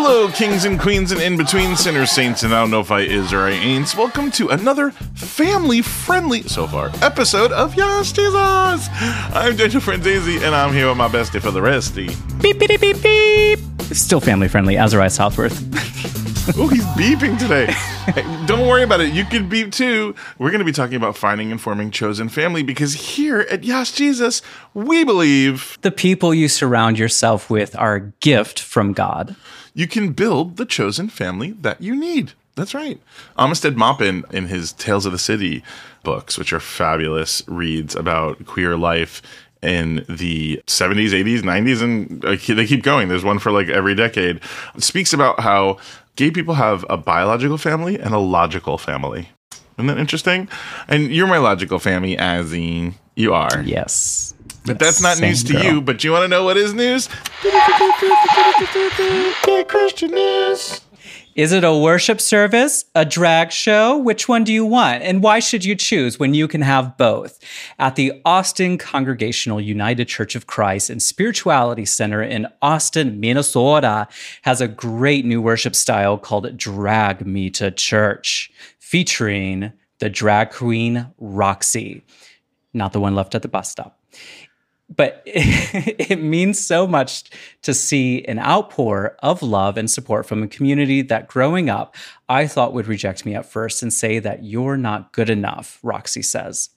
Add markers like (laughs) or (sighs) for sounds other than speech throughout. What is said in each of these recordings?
Hello, kings and queens and in between sinners, saints, and I don't know if I is or I ain't. Welcome to another family friendly, so far, episode of Yas Jesus. I'm Daniel Franzese, and I'm here with my bestie for the resty. Beep, beep, beep, beep. Still family friendly, Azariah Southworth. (laughs) Oh, he's beeping today. Hey, don't worry about it. You can beep too. We're going to be talking about finding and forming chosen family because here at Yas Jesus, we believe the people you surround yourself with are a gift from God. You can build the chosen family that you need. That's right. Armistead Maupin, in his Tales of the City books, which are fabulous reads about queer life in the 70s, 80s, 90s, and they keep going. There's one for like every decade. Speaks about how gay people have a biological family and a logical family. Isn't that interesting? And you're my logical family, Azzy. You are. Yes. But that's not Same news to girl. you. But you want to know what is news? Gay Christian news. Is it a worship service, a drag show? Which one do you want? And why should you choose when you can have both? At the Austin Congregational United Church of Christ and Spirituality Center in Austin, Minnesota, has a great new worship style called Drag Me to Church, featuring the drag queen Roxy, not the one left at the bus stop but (laughs) it means so much to see an outpour of love and support from a community that growing up I thought would reject me at first and say that you're not good enough, Roxy says.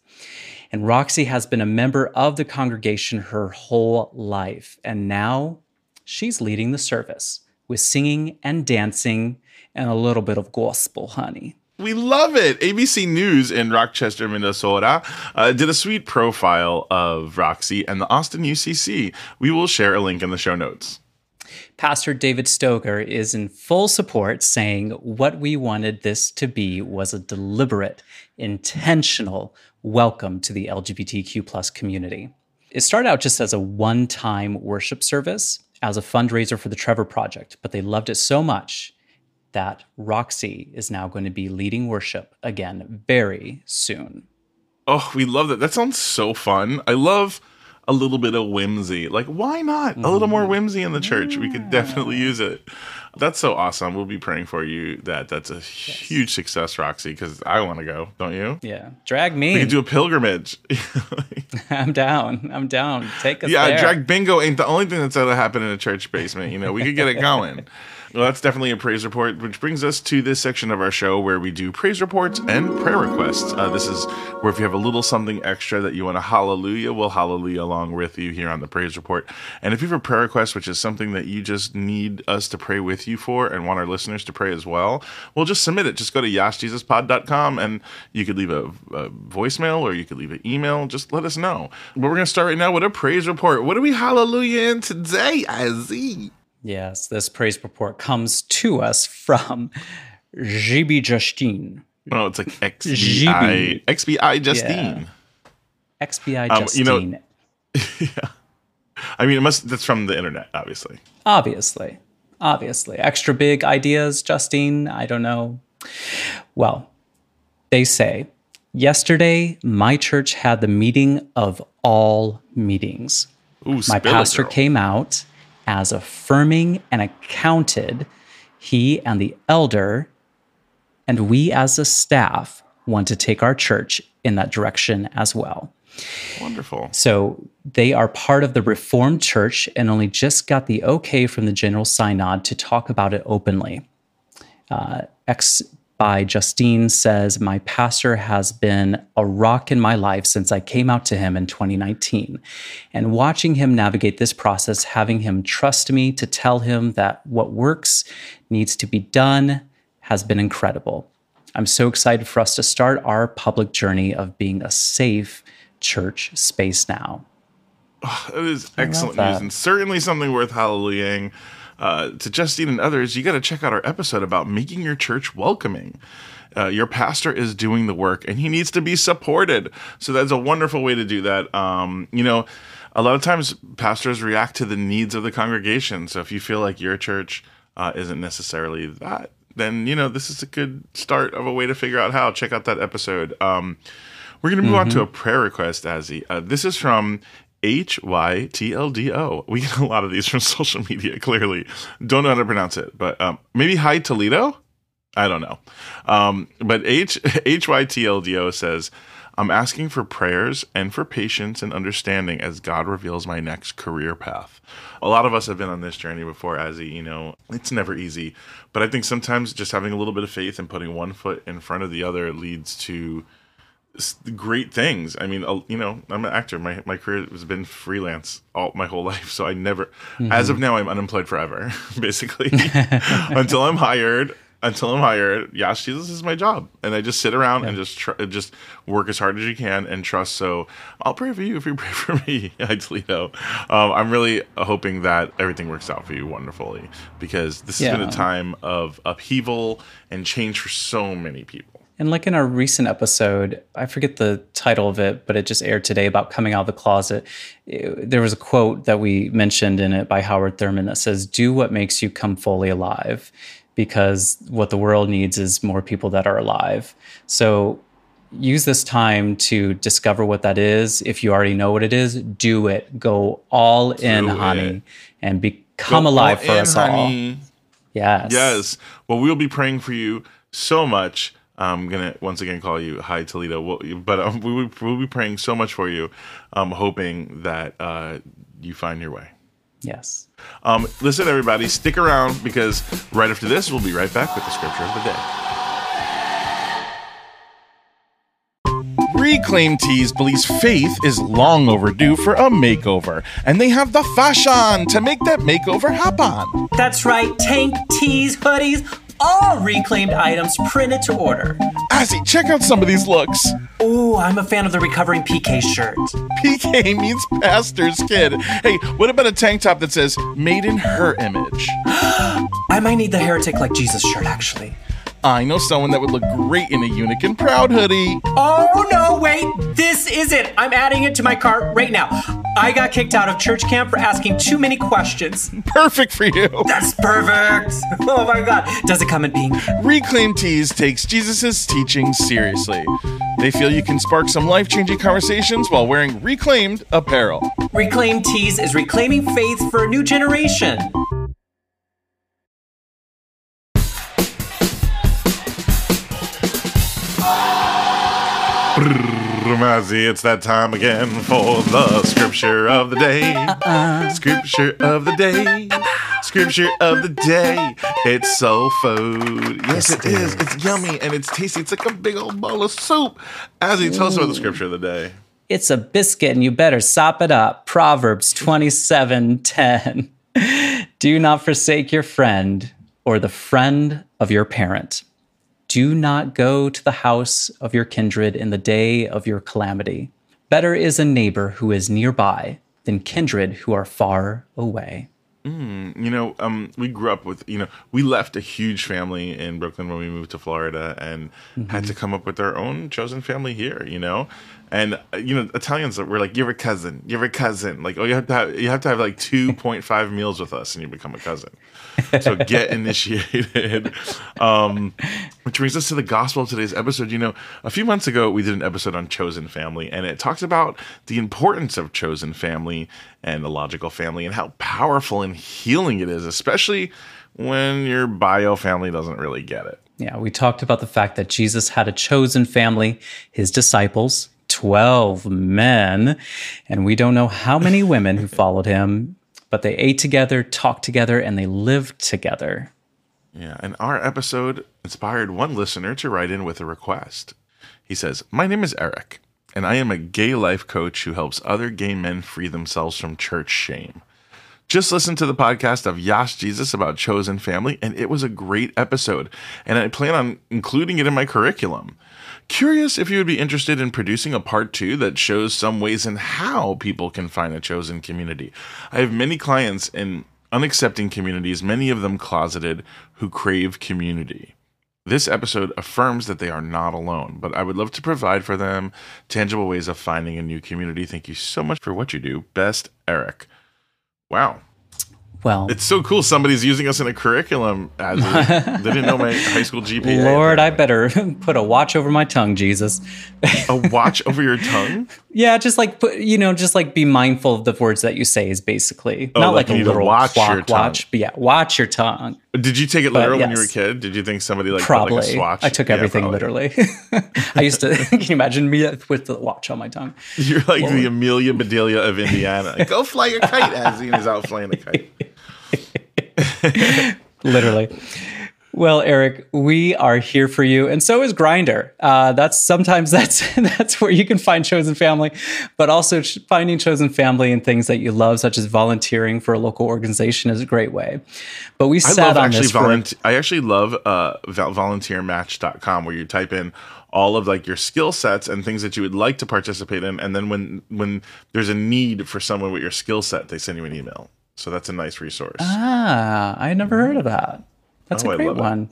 And Roxy has been a member of the congregation her whole life. And now she's leading the service with singing and dancing and a little bit of gospel, honey. We love it. ABC News in Rochester, Minnesota, uh, did a sweet profile of Roxy and the Austin UCC. We will share a link in the show notes. Pastor David Stoker is in full support, saying what we wanted this to be was a deliberate, intentional welcome to the LGBTQ plus community. It started out just as a one time worship service as a fundraiser for the Trevor Project, but they loved it so much that Roxy is now going to be leading worship again very soon. Oh, we love that. That sounds so fun. I love a little bit of whimsy. Like, why not? A little more mm-hmm. whimsy in the church. We could definitely use it. That's so awesome. We'll be praying for you that that's a huge success, Roxy, because I want to go. Don't you? Yeah, drag me. We could do a pilgrimage. (laughs) (laughs) I'm down. I'm down. Take us yeah, there. drag bingo ain't the only thing that's ever happened in a church basement. You know, we could get it going. (laughs) Well, that's definitely a praise report, which brings us to this section of our show where we do praise reports and prayer requests. Uh, this is where if you have a little something extra that you want to hallelujah, we'll hallelujah along with you here on the praise report. And if you have a prayer request, which is something that you just need us to pray with you for and want our listeners to pray as well, well, just submit it. Just go to yasjesuspod.com and you could leave a, a voicemail or you could leave an email. Just let us know. But we're going to start right now with a praise report. What are we hallelujah in today, Izzy? Yes, this praise report comes to us from GB Justine. Oh, it's like XBI, XBI Justine. XBI Um, you know- Justine. (laughs) I mean, it must. That's from the internet, obviously. obviously. Obviously. Extra big ideas, Justine. I don't know. Well, they say yesterday my church had the meeting of all meetings. Ooh, My pastor girl. came out as affirming and accounted. He and the elder and we as a staff want to take our church in that direction as well. Wonderful. So they are part of the Reformed Church and only just got the okay from the General Synod to talk about it openly. Uh, X by Justine says, My pastor has been a rock in my life since I came out to him in 2019. And watching him navigate this process, having him trust me to tell him that what works needs to be done, has been incredible. I'm so excited for us to start our public journey of being a safe church space now. (sighs) That is excellent news and certainly something worth hallelujahing. Uh, to Justine and others, you got to check out our episode about making your church welcoming. Uh, your pastor is doing the work and he needs to be supported. So that's a wonderful way to do that. Um, you know, a lot of times pastors react to the needs of the congregation. So if you feel like your church uh, isn't necessarily that, then you know this is a good start of a way to figure out how. Check out that episode. Um, we're going to move on to a prayer request, Azzy. Uh, this is from H Y T L D O. We get a lot of these from (laughs) social media, clearly. Don't know how to pronounce it, but um, maybe Hi Toledo? I don't know. Um, but H (laughs) H Y T L D O says, I'm asking for prayers and for patience and understanding as God reveals my next career path. A lot of us have been on this journey before, Azzy. You know, it's never easy. But I think sometimes just having a little bit of faith and putting one foot in front of the other leads to great things. I mean, you know, I'm an actor. My my career has been freelance all my whole (laughs) life, so I never. Mm-hmm. As of now, I'm unemployed forever, (laughs) basically, (laughs) until I'm hired until I'm hired, Yas Jesus is my job, and I just sit around yeah. and just tr- just work as hard as you can and trust. So I'll pray for you if you pray for me, I Toledo. Um, I'm really hoping that everything works out for you wonderfully because this has been a time of upheaval and change for so many people. And like in our recent episode, I forget the title of it, but it just aired today about coming out of the closet. It, there was a quote that we mentioned in it by Howard Thurman that says, "Do what makes you come fully alive." because what the world needs is more people that are alive. So use this time to discover what that is. If you already know what it is, do it. Go all in, do honey, and become Go alive for in, us honey. all. Yes. Yes. Well, we'll be praying for you so much. I'm gonna once again call you Hi Toledo, we'll, but um, we will we'll be praying so much for you, um, hoping that uh, you find your way. Yes. Um, listen, everybody, stick around because right after this, we'll be right back with the scripture of the day. Reclaim Tees believes faith is long overdue for a makeover, and they have the fashion to make that makeover happen. That's right, tank, tees, hoodies, all reclaimed items printed to order. Azzy, check out some of these looks. Ooh, I'm a fan of the recovering PK shirt. PK means pastor's kid. Hey, what about a tank top that says made in her image? (gasps) I might need the heretic like Jesus shirt, actually. I know someone that would look great in a and Proud hoodie. Oh, no, wait. This is it. I'm adding it to my cart right now. I got kicked out of church camp for asking too many questions. (laughs) Perfect for you. That's perfect. (laughs) Oh my God. Does it come in pink? Reclaim Tees takes Jesus' teachings seriously. They feel you can spark some life changing conversations while wearing reclaimed apparel. Reclaim Tees is reclaiming faith for a new generation. Mazzy, it's that time again for the scripture of the day. Uh-uh. Scripture of the day. Scripture of the day. It's soul food. Yes, yes it is. is. It's yummy and it's tasty. It's like a big old bowl of soup. Azzy, tell us about the scripture of the day. It's a biscuit and you better sop it up. Proverbs 27 10. (laughs) Do not forsake your friend or the friend of your parent do not go to the house of your kindred in the day of your calamity. Better is a neighbor who is nearby than kindred who are far away. Mm, you know, um, we grew up with, you know, we left a huge family in Brooklyn when we moved to Florida and mm-hmm. had to come up with our own chosen family here, you know? And, uh, you know, Italians were like, you're a cousin, you're a cousin. Like, oh, you have to have, you have to have like 2.5 (laughs) meals with us and you become a cousin so get (laughs) initiated. Um, which brings us to the gospel of today's episode. You know, a few months ago, we did an episode on chosen family, and it talks about the importance of chosen family and the logical family and how powerful and healing it is, especially when your bio family doesn't really get it. Yeah, we talked about the fact that Jesus had a chosen family, his disciples, 12 men, and we don't know how many (laughs) women who followed him but they ate together, talked together, and they lived together. Yeah, and our episode inspired one listener to write in with a request. He says, My name is Eric, and I am a gay life coach who helps other gay men free themselves from church shame. Just listen to the podcast of Yas Jesus about chosen family, and it was a great episode, and I plan on including it in my curriculum. Curious if you would be interested in producing a part two that shows some ways in how people can find a chosen community. I have many clients in unaccepting communities, many of them closeted, who crave community. This episode affirms that they are not alone, but I would love to provide for them tangible ways of finding a new community. Thank you so much for what you do. Best, Eric. Wow. Well, It's so cool. Somebody's using us in a curriculum. As a, they didn't know my high school (laughs) GPA. Lord, I better (laughs) put a watch over my tongue, Jesus. a watch over your tongue. (laughs) Yeah, just like put, you know, just like be mindful of the words that you say is basically Oh, not like like, a literal watch clock your watch, but yeah, watch your tongue. Did you take it literal when you were a kid? Did you think somebody like put, like a Probably, swatch? I took everything probably. literally. I used to. Can you imagine me with the watch on my tongue? You're like the Amelia Bedelia of Indiana. Go fly your kite as he is out flying a kite. (laughs) literally. Well, Eric, we are here for you, and so is Grindr. Uh, that's sometimes (laughs) that's that's where you can find chosen family, but also finding chosen family and things that you love, such as volunteering for a local organization, is a great way. But we I love on actually this volunteer. I actually love uh, vol- volunteermatch.com where you type in all of like your skill sets and things that you would like to participate in, and then when when there's a need for someone with your skill set, they send you an email. So that's a nice resource. Ah, I never heard of that. That's Oh, a great love it. one.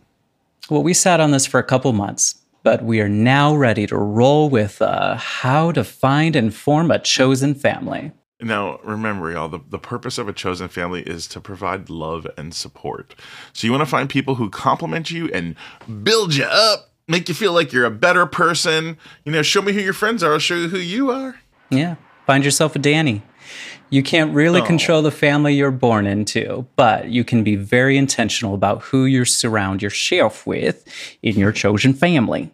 Well, we sat on this for a couple months, but we are now ready to roll with uh, how to find and form a chosen family. Now, remember, y'all, the, the purpose of a chosen family is to provide love and support. So you want to find people who compliment you and build you up, make you feel like you're a better person. You know, show me who your friends are, I'll show you who you are. Yeah, find yourself a Danny. You can't really Oh. control the family you're born into, but you can be very intentional about who you surround yourself with in your chosen family.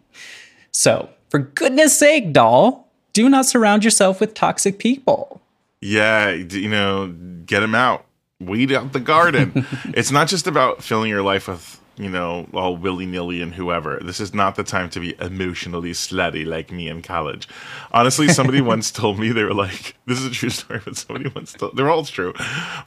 So, for goodness sake, doll, do not surround yourself with toxic people. Yeah, you know, get them out, weed out the garden. (laughs) it's not just about filling your life with, you know, all willy nilly and whoever. This is not the time to be emotionally slutty like me in college. Honestly, somebody (laughs) once told me, they were like, this is a true story, but somebody once told, they're all true,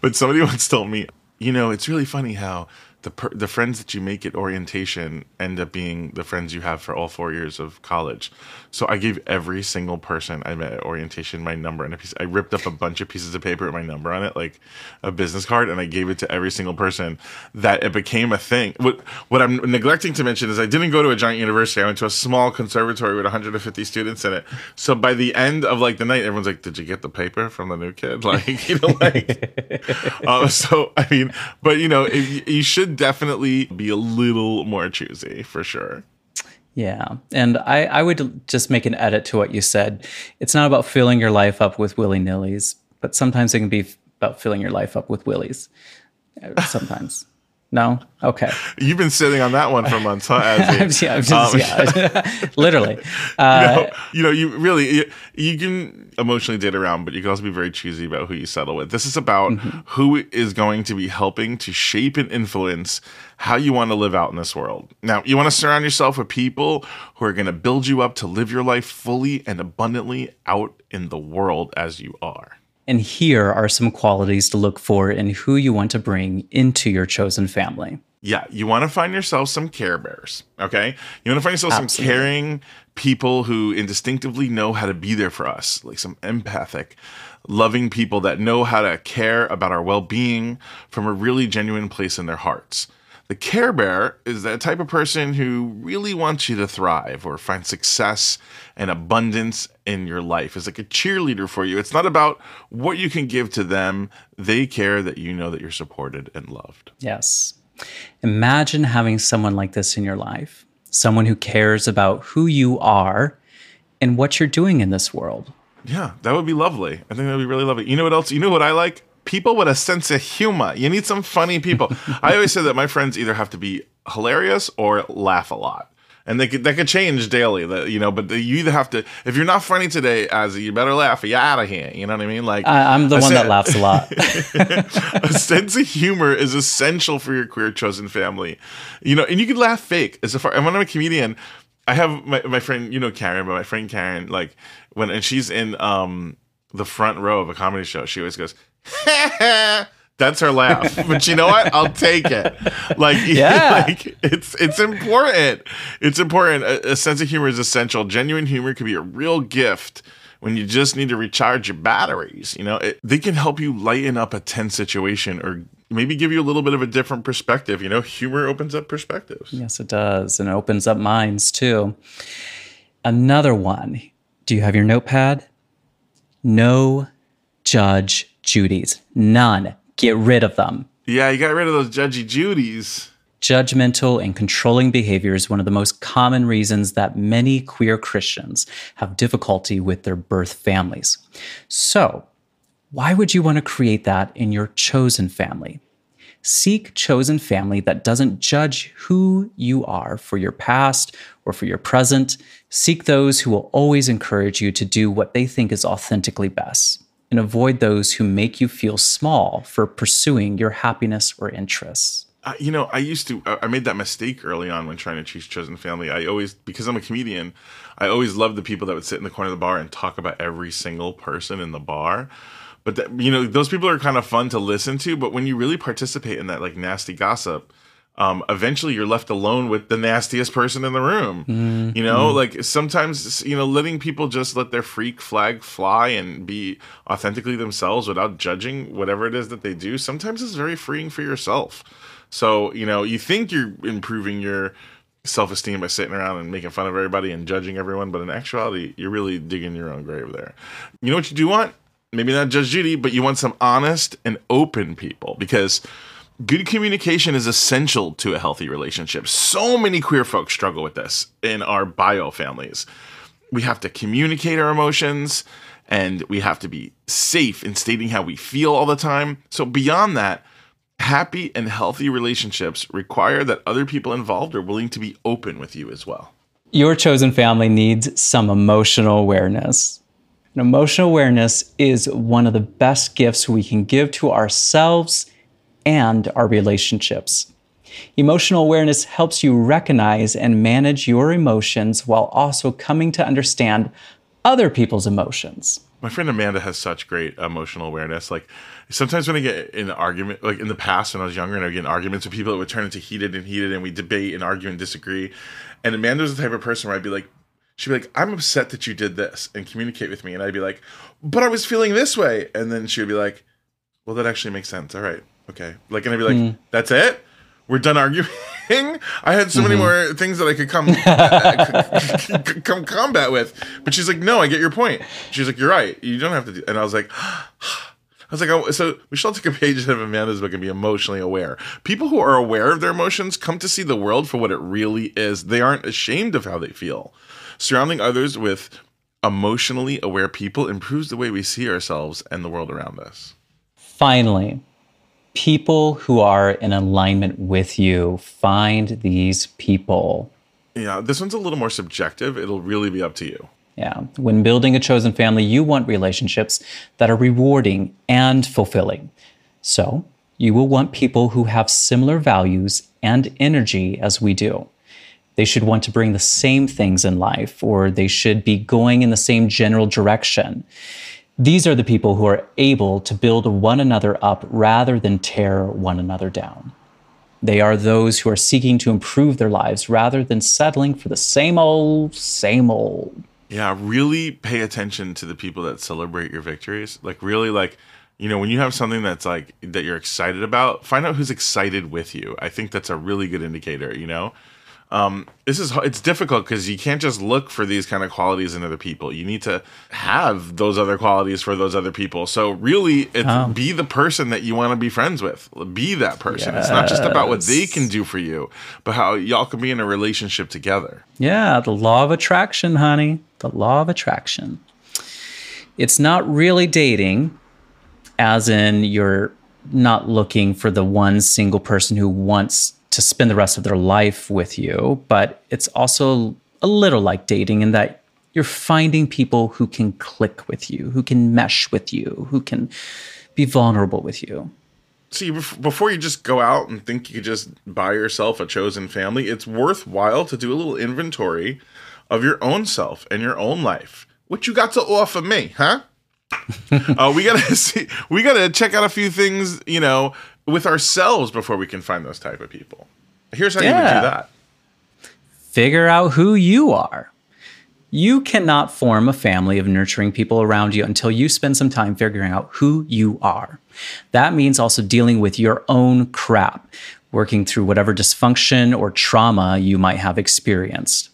but somebody once told me, you know, it's really funny how the per, the friends that you make at orientation end up being the friends you have for all four years of college. So I gave every single person I met at orientation my number and a piece. I ripped up a bunch of pieces of paper with my number on it, like a business card, and I gave it to every single person. That it became a thing. What what I'm neglecting to mention is I didn't go to a giant university. I went to a small conservatory with 150 students in it. So by the end of like the night, everyone's like, "Did you get the paper from the new kid?" (laughs) Like you know, like (laughs) uh, so I mean, but you know, if, you should definitely be a little more choosy for sure. Yeah. And I, I would just make an edit to what you said. It's not about filling your life up with willy nillies, but sometimes it can be about filling your life up with willies. Uh, Sometimes. No? Okay. You've been sitting on that one for months, huh? (laughs) Yeah, just- Um, yeah. (laughs) literally. (laughs) Uh, you know, you really you, you can emotionally date around, but you can also be very choosy about who you settle with. This is about Mm-hmm. who is going to be helping to shape and influence how you want to live out in this world. Now, you want to surround yourself with people who are going to build you up to live your life fully and abundantly out in the world as you are. And here are some qualities to look for in who you want to bring into your chosen family. Yeah, you want to find yourself some care bears, okay? You want to find yourself some caring people who instinctively know how to be there for us, like some empathic, loving people that know how to care about our well being from a really genuine place in their hearts. The care bear is that type of person who really wants you to thrive or find success and abundance in your life. It's like a cheerleader for you. It's not about what you can give to them, they care that you know that you're supported and loved. Yes. Imagine having someone like this in your life, someone who cares about who you are and what you're doing in this world. Yeah, that would be lovely. I think that would be really lovely. You know what else? You know what I like? People with a sense of humor. You need some funny people. (laughs) I always say that my friends either have to be hilarious or laugh a lot. And they could that could change daily, that- you know. But you either have to, if you're not funny today, as you better laugh, or you're out of here. You know what I mean? Like I, I'm the one that laughs a lot. (laughs) a sense of humor is essential for your queer chosen family. You know, and you can laugh fake. As far and when I'm a comedian, I have my, my friend, you know Karen, but my friend Karen, like when and she's in um the front row of a comedy show, she always goes, (laughs) That's her laugh. But you know what? I'll take it. Like, (laughs) Yeah. like it's it's important. It's important. A, a sense of humor is essential. Genuine humor could be a real gift when you just need to recharge your batteries. You know, it, they can help you lighten up a tense situation or maybe give you a little bit of a different perspective. You know, humor opens up perspectives. yes, it does. And it opens up minds too. Another one. Do you have your notepad? No judge Judy's. None. Get rid of them. Yeah, you got rid of those judgy Judies. Judgmental and controlling behavior is one of the most common reasons that many queer Christians have difficulty with their birth families. So, why would you want to create that in your chosen family? Seek chosen family that doesn't judge who you are for your past or for your present. Seek those who will always encourage you to do what they think is authentically best. And avoid those who make you feel small for pursuing your happiness or interests. Uh, you know, I used to, I made that mistake early on when trying to choose chosen family. I always, because I'm a comedian, I always loved the people that would sit in the corner of the bar and talk about every single person in the bar but that, you know those people are kind of fun to listen to but when you really participate in that like nasty gossip um, eventually you're left alone with the nastiest person in the room. Mm-hmm. you know like sometimes you know letting people just let their freak flag fly and be authentically themselves without judging whatever it is that they do sometimes is very freeing for yourself. So you know you think you're improving your self-esteem by sitting around and making fun of everybody and judging everyone but in actuality you're really digging your own grave there. You know what you do want? Maybe not Judge Judy, but you want some honest and open people because good communication is essential to a healthy relationship. So many queer folks struggle with this in our bio families. We have to communicate our emotions and we have to be safe in stating how we feel all the time. So, beyond that, happy and healthy relationships require that other people involved are willing to be open with you as well. Your chosen family needs some emotional awareness. And emotional awareness is one of the best gifts we can give to ourselves and our relationships. Emotional awareness helps you recognize and manage your emotions while also coming to understand other people's emotions. My friend Amanda has such great emotional awareness. Like sometimes when I get in an argument, like in the past when I was younger and I would get in arguments with people, it would turn into heated and heated and we debate and argue and disagree. And Amanda was the type of person where I'd be like, she'd be like, I'm upset that you did this and communicate with me. And I'd be like, but I was feeling this way. And then she would be like, well, that actually makes sense. All right. Okay. Like, and I'd be like, mm. that's it? We're done arguing? I had so mm-hmm. many more things that I could come uh, (laughs) (laughs) come combat with. But she's like, no, I get your point. She's like, you're right. You don't have to do. And I was like, (gasps) I was like, oh, so we should all take a page out of Amanda's book and be emotionally aware. People who are aware of their emotions come to see the world for what it really is. They aren't ashamed of how they feel. Surrounding others with emotionally aware people improves the way we see ourselves and the world around us. Finally, people who are in alignment with you, find these people. Yeah, this one's a little more subjective. It'll really be up to you. Yeah. When building a chosen family, you want relationships that are rewarding and fulfilling. So, you will want people who have similar values and energy as we do. They should want to bring the same things in life, or they should be going in the same general direction. These are the people who are able to build one another up rather than tear one another down. They are those who are seeking to improve their lives rather than settling for the same old, same old. Yeah, really pay attention to the people that celebrate your victories. Like, really, like, you know, when you have something that's like that you're excited about, find out who's excited with you. I think that's a really good indicator, you know? Um, this is it's difficult because you can't just look for these kind of qualities in other people. You need to have those other qualities for those other people. So really, it's oh. be the person that you want to be friends with. Be that person. Yes. It's not just about what they can do for you, but how y'all can be in a relationship together. Yeah, the law of attraction, honey. The law of attraction. It's not really dating, as in you're not looking for the one single person who wants to spend the rest of their life with you, but it's also a little like dating in that you're finding people who can click with you, who can mesh with you, who can be vulnerable with you. See, before you just go out and think you could just buy yourself a chosen family, it's worthwhile to do a little inventory of your own self and your own life. What you got to offer me, huh? (laughs) uh, we gotta (laughs) see. We gotta check out a few things, you know, with ourselves before we can find those type of people. Here's how yeah. you would do that. Figure out who you are. You cannot form a family of nurturing people around you until you spend some time figuring out who you are. That means also dealing with your own crap, working through whatever dysfunction or trauma you might have experienced.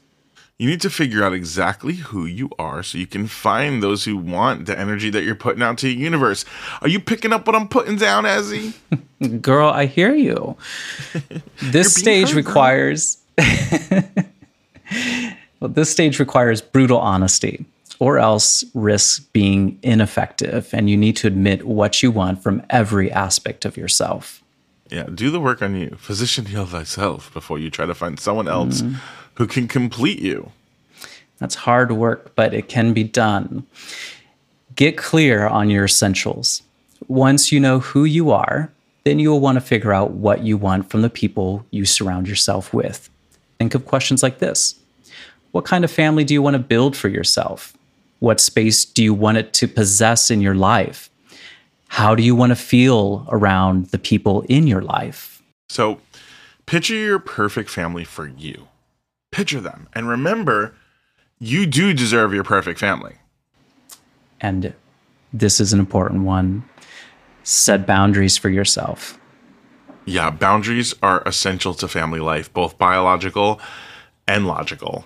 You need to figure out exactly who you are so you can find those who want the energy that you're putting out to the universe. Are you picking up what I'm putting down, Ezzy? (laughs) Girl, I hear you. (laughs) This stage girl. requires (laughs) well, this stage requires brutal honesty or else risks being ineffective and you need to admit what you want from every aspect of yourself. Yeah, do the work on you. Physician, heal thyself before you try to find someone mm. else who can complete you. That's hard work, but it can be done. Get clear on your essentials. Once you know who you are, then you will want to figure out what you want from the people you surround yourself with. Think of questions like this What kind of family do you want to build for yourself? What space do you want it to possess in your life? How do you want to feel around the people in your life? So, picture your perfect family for you. Picture them. And remember, you do deserve your perfect family. And this is an important one set boundaries for yourself. Yeah, boundaries are essential to family life, both biological and logical.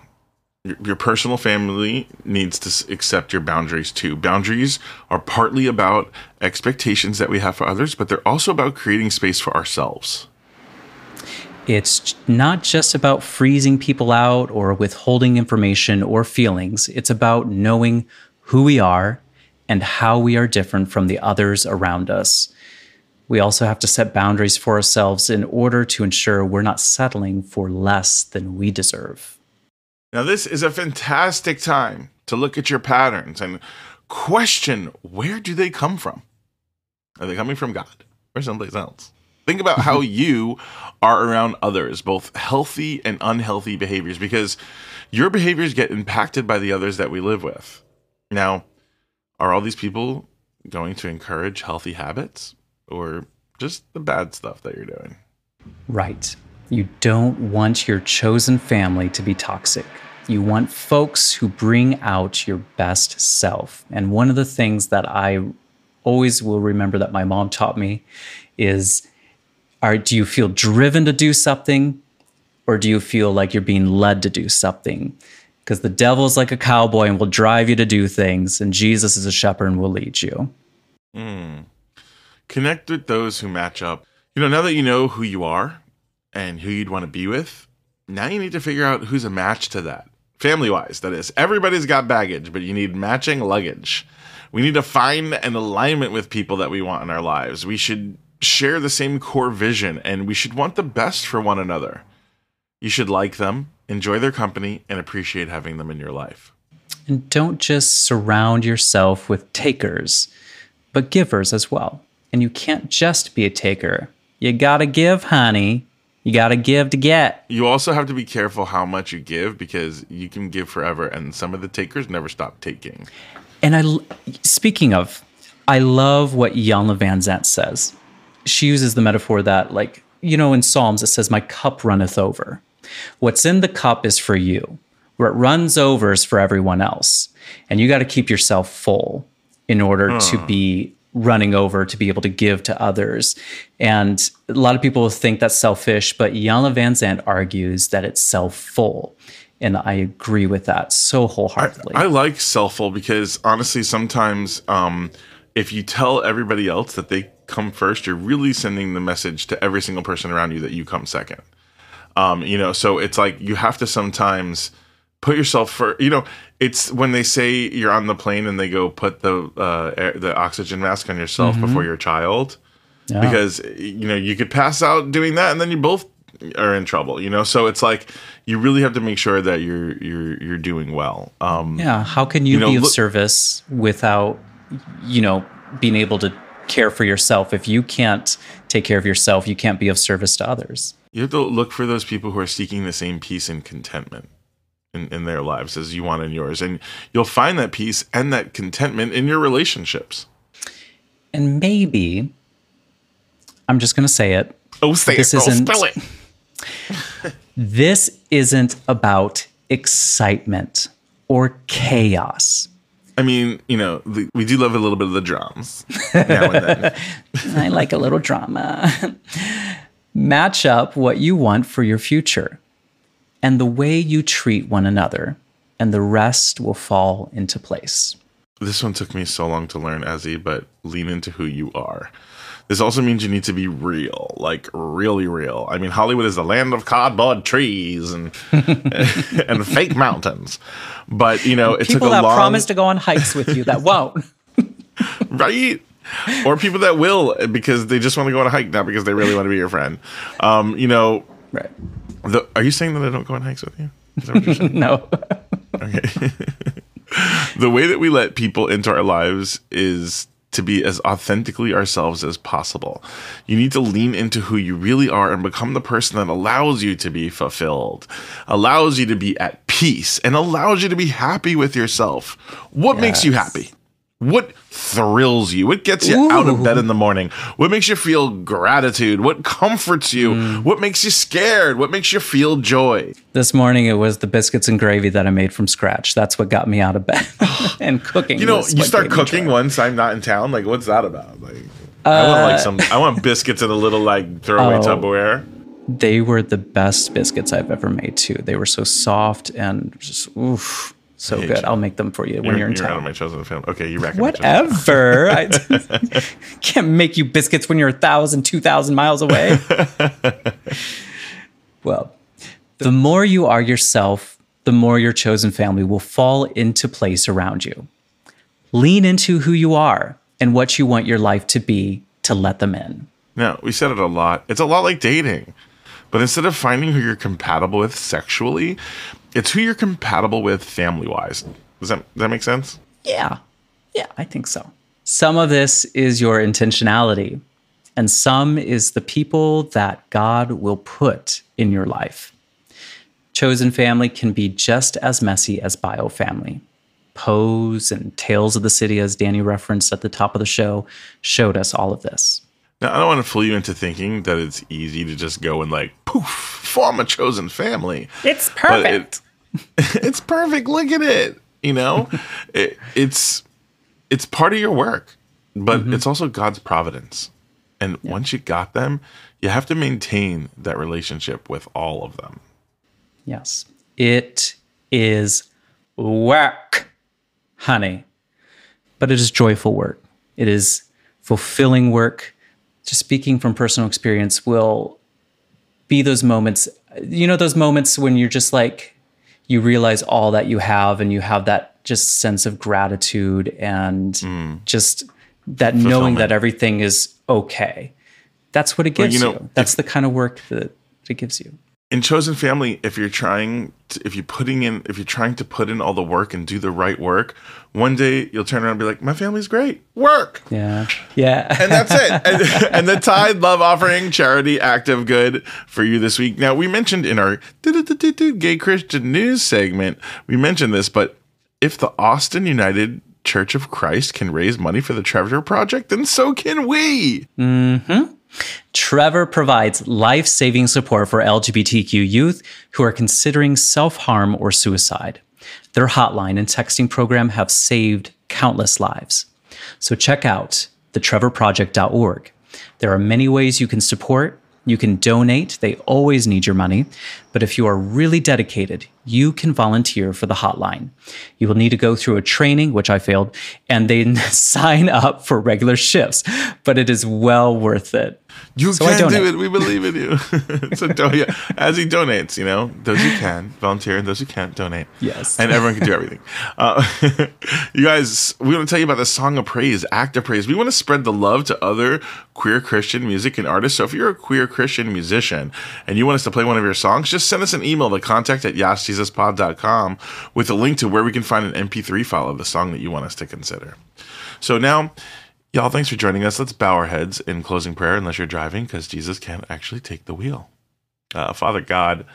Your, your personal family needs to accept your boundaries too. Boundaries are partly about expectations that we have for others, but they're also about creating space for ourselves. It's not just about freezing people out or withholding information or feelings. It's about knowing who we are and how we are different from the others around us. We also have to set boundaries for ourselves in order to ensure we're not settling for less than we deserve. Now, this is a fantastic time to look at your patterns and question where do they come from? Are they coming from God or someplace else? Think about how (laughs) you are around others, both healthy and unhealthy behaviors, because your behaviors get impacted by the others that we live with. Now, are all these people going to encourage healthy habits or just the bad stuff that you're doing? Right. You don't want your chosen family to be toxic. You want folks who bring out your best self. And one of the things that I always will remember that my mom taught me is are do you feel driven to do something or do you feel like you're being led to do something? Because the devil's like a cowboy and will drive you to do things, and Jesus is a shepherd and will lead you. Hmm. connect with those who match up. You know, now that you know who you are and who you'd want to be with, now you need to figure out who's a match to that. Family wise, that is. Everybody's got baggage, but you need matching luggage. We need to find an alignment with people that we want in our lives. We should share the same core vision and we should want the best for one another. You should like them, enjoy their company, and appreciate having them in your life. And don't just surround yourself with takers, but givers as well. And you can't just be a taker. You gotta give, honey. You gotta give to get. You also have to be careful how much you give because you can give forever, and some of the takers never stop taking. And I, speaking of, I love what Iyanla Vanzant says. She uses the metaphor that, like, you know, in Psalms, it says, My cup runneth over. What's in the cup is for you. Where it runs over is for everyone else. And you got to keep yourself full in order to be running over to be able to give to others. And a lot of people think that's selfish, but Iyanla Vanzant argues that it's self full. And I agree with that so wholeheartedly. I like selfful because honestly, sometimes um, if you tell everybody else that they come first, you're really sending the message to every single person around you that you come second. Um, you know, so it's like you have to sometimes put yourself for you know it's when they say you're on the plane and they go put the uh, air, the oxygen mask on yourself before your child Yeah. because you know you could pass out doing that and then you both are in trouble you know so it's like you really have to make sure that you're you're you're doing well um Yeah, how can you, You know, be of look- service without, you know, being able to care for yourself? If you can't take care of yourself, you can't be of service to others. you have to look for those people who are seeking the same peace and contentment in, in their lives as you want in yours. And you'll find that peace and that contentment in your relationships. And maybe, I'm just going to say it, oh say This it girl, isn't- spell it. (laughs) This isn't about excitement or chaos. I mean you know the, we do love a little bit of the drums now and then (laughs) I like a little drama. Match up what you want for your future and the way you treat one another, and the rest will fall into place. This one took me so long to learn, Ezzy, but lean into who you are. This also means you need to be real, like really real. I mean, Hollywood is the land of cardboard trees and (laughs) and fake mountains. But you know, it People a that long promise to go on hikes with you that won't. (laughs) (laughs) right? Or people that will because they just want to go on a hike, not because they really want to be your friend. Um, you know, right. the, are you saying that I don't go on hikes with you? Is that what you're saying? No. Okay. the way that we let people into our lives is to be as authentically ourselves as possible. You need to lean into who you really are and become the person that allows you to be fulfilled, allows you to be at peace, and allows you to be happy with yourself. What makes you happy? What thrills you? What gets you out of bed in the morning? What makes you feel gratitude? What comforts you? Mm. What makes you scared? What makes you feel joy? This morning it was the biscuits and gravy that I made from scratch. That's what got me out of bed. (sighs) (laughs) and cooking. You know, you start cooking once I'm not in town. Like, what's that about? Like, I want like some. I want (laughs) biscuits in a little like throwaway Uh, Oh. Tupperware. They were the best biscuits I've ever made too. They were so soft and just oof, so good. you. I'll make them for you when you're, in town. You're out of my chosen family. Okay, you reckon? my. Whatever. (laughs) I (laughs) can't make you biscuits when you're a thousand, two thousand miles away. (laughs) well, the more you are yourself, the more your chosen family will fall into place around you. Lean into who you are and what you want your life to be to let them in. Now we said it a lot. It's a lot like dating, but instead of finding who you're compatible with sexually, it's who you're compatible with family wise. Does that does that make sense? Yeah. Yeah, I think so. Some of this is your intentionality, and some is the people that God will put in your life. Chosen family can be just as messy as bio family. Pose and Tales of the City, as Danny referenced at the top of the show, showed us all of this. Now I don't want to fool you into thinking that it's easy to just go and like poof form a chosen family. It's perfect. it- (laughs) it's perfect. Look at it. You know, (laughs) it, it's it's part of your work, but Mm-hmm. it's also God's providence. And once you got them, you have to maintain that relationship with all of them. Yes. It is work, honey. But it is joyful work. It is fulfilling work. Just speaking from personal experience will be those moments, you know, those moments when you're just like, you realize all that you have and you have that just sense of gratitude and just that knowing that everything is okay. That's what it gives you you. know, That's the kind of work that it gives you. In chosen family if you're trying to, if you're putting in if you're trying to put in all the work and do the right work one day you'll turn around and be like my family's great. Work. Yeah. Yeah. and that's it. (laughs) And, and the tide love offering charity act of good for you this week. Now we mentioned in our gay christian news segment we mentioned this but if the austin united church of christ can raise money for the trevor project then so can we mm-hmm. Trevor provides life saving support for LGBTQ youth who are considering self harm or suicide. Their hotline and texting program have saved countless lives. So check out thetrevorproject.org. There are many ways you can support. You can donate, they always need your money. But if you are really dedicated, you can volunteer for the hotline. You will need to go through a training, which I failed, and then (laughs) sign up for regular shifts. But it is well worth it. You So I can do donate. it. We believe in you. (laughs) so don't, yeah, as he donates, you know, those who can volunteer and those who can't donate. Yes. and everyone can do everything. Uh, (laughs) you guys, we want to tell you about the song of praise, act of praise. We want to spread the love to other queer Christian music and artists. So if you're a queer Christian musician and you want us to play one of your songs, just send us an email to contact at yasjesuspod.com with a link to where we can find an MP3 file of the song that you want us to consider. So now, y'all, thanks for joining us. Let's bow our heads in closing prayer, unless you're driving, because Jesus can't actually take the wheel. Uh, Father God,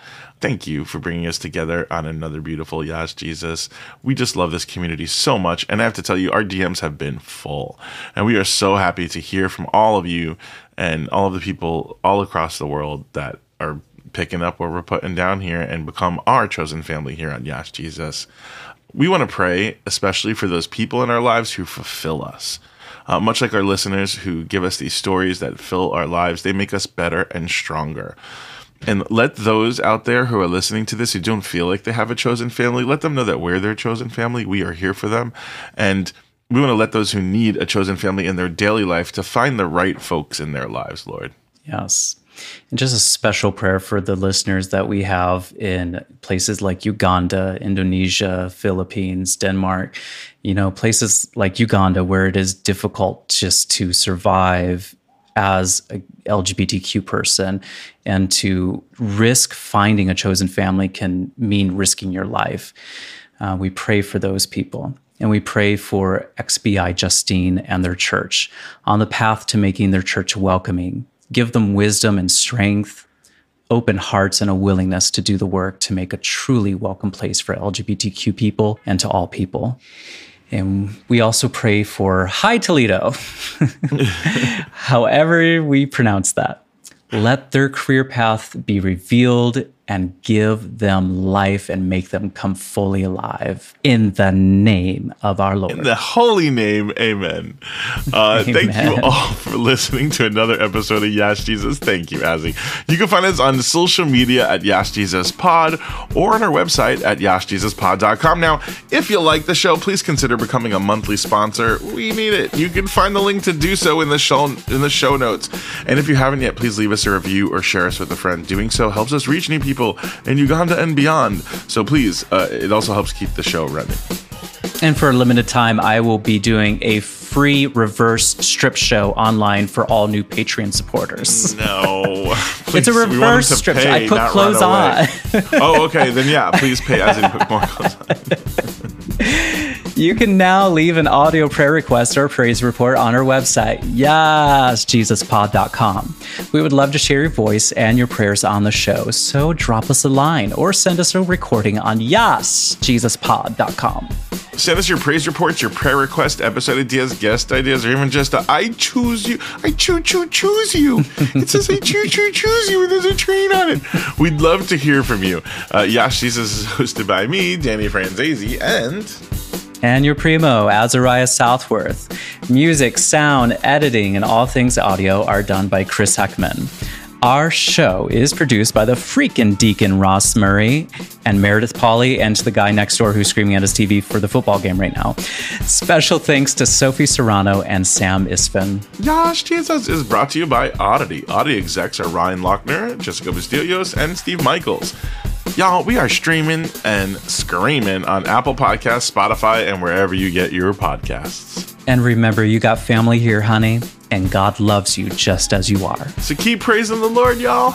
thank you for bringing us together on another beautiful Yas Jesus. We just love this community so much. And I have to tell you, our DMs have been full. And we are so happy to hear from all of you and all of the people all across the world that are picking up what we're putting down here and become our chosen family here on Yas Jesus. We want to pray, especially for those people in our lives who fulfill us. Uh, much like our listeners who give us these stories that fill our lives, they make us better and stronger. And let those out there who are listening to this who don't feel like they have a chosen family, let them know that we're their chosen family. We are here for them. And we want to let those who need a chosen family in their daily life to find the right folks in their lives, Lord. Yes. And just a special prayer for the listeners that we have in places like Uganda, Indonesia, Philippines, Denmark, you know, places like Uganda where it is difficult just to survive as a LGBTQ person and to risk finding a chosen family can mean risking your life. Uh, we pray for those people. And we pray for XBI Justine and their church on the path to making their church welcoming. Give them wisdom and strength, open hearts, and a willingness to do the work to make a truly welcome place for LGBTQ people and to all people. And we also pray for Hi Toledo, (laughs) however we pronounce that. Let their career path be revealed and give them life and make them come fully alive in the name of our Lord. In the holy name, amen. Uh, amen. Thank you all for listening to another episode of Yas Jesus. Thank you, Azzy. You can find us on social media at Yas Jesus Pod or on our website at YasJesusPod.com. Now, if you like the show, please consider becoming a monthly sponsor. We need it. You can find the link to do so in the show in the show notes. And if you haven't yet, please leave us a review or share us with a friend. Doing so helps us reach new people people in Uganda and beyond. So please, uh, it also helps keep the show running. And for a limited time, I will be doing a free reverse strip show online for all new Patreon supporters. No. (laughs) Please, it's a reverse strip pay, show. I put clothes on. oh, okay. Then yeah, please pay as in put more clothes on. (laughs) You can now leave an audio prayer request or praise report on our website, yasjesuspod.com. We would love to share your voice and your prayers on the show, so drop us a line or send us a recording on yasjesuspod.com. Send us your praise reports, your prayer request, episode ideas, guest ideas, or even just a I choose you. I choo choo choose you. (laughs) It says I choo choo choose you, and there's a train on it. We'd love to hear from you. Uh, Yas Jesus is hosted by me, Danny Franzese, and and your primo, Azariah Southworth. Music, sound, editing, and all things audio are done by Chris Heckman. Our show is produced by the freaking Deacon Ross Murray and Meredith Polly and the guy next door who's screaming at his TV for the football game right now. Special thanks to Sophie Serrano and Sam Isfin. Yas Jesus is brought to you by Oddity. Oddity execs are Ryan Lochner, Jessica Bastillos, and Steve Michaels. Y'all, we are streaming and screaming on Apple Podcasts, Spotify, and wherever you get your podcasts. And remember, you got family here, honey, and God loves you just as you are. So keep praising the Lord, y'all.